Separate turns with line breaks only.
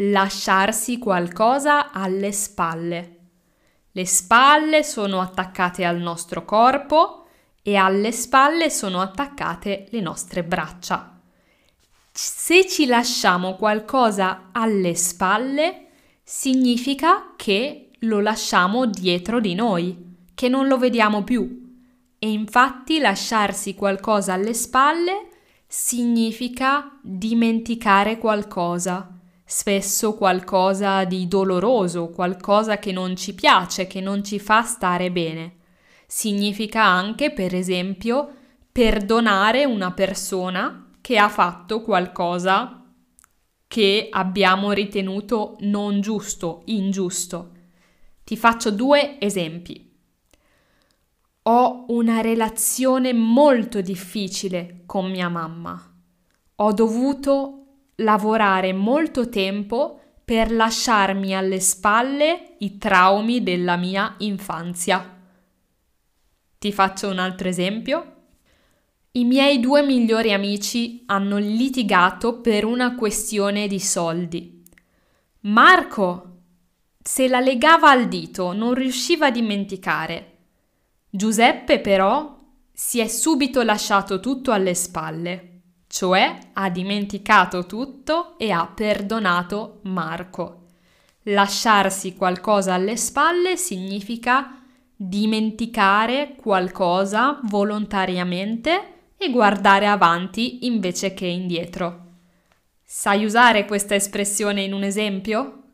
lasciarsi qualcosa alle spalle. Le spalle sono attaccate al nostro corpo e alle spalle sono attaccate le nostre braccia. Se ci lasciamo qualcosa alle spalle, significa che lo lasciamo dietro di noi, che non lo vediamo più. E infatti lasciarsi qualcosa alle spalle significa dimenticare qualcosa, spesso qualcosa di doloroso, qualcosa che non ci piace, che non ci fa stare bene. Significa anche, per esempio, perdonare una persona che ha fatto qualcosa che abbiamo ritenuto non giusto, ingiusto. Ti faccio due esempi. Ho una relazione molto difficile con mia mamma. Ho dovuto lavorare molto tempo per lasciarmi alle spalle i traumi della mia infanzia. Ti faccio un altro esempio. I miei due migliori amici hanno litigato per una questione di soldi. Marco se la legava al dito, non riusciva a dimenticare. Giuseppe però si è subito lasciato tutto alle spalle, cioè ha dimenticato tutto e ha perdonato Marco. Lasciarsi qualcosa alle spalle significa dimenticare qualcosa volontariamente e guardare avanti invece che indietro. Sai usare questa espressione in un esempio?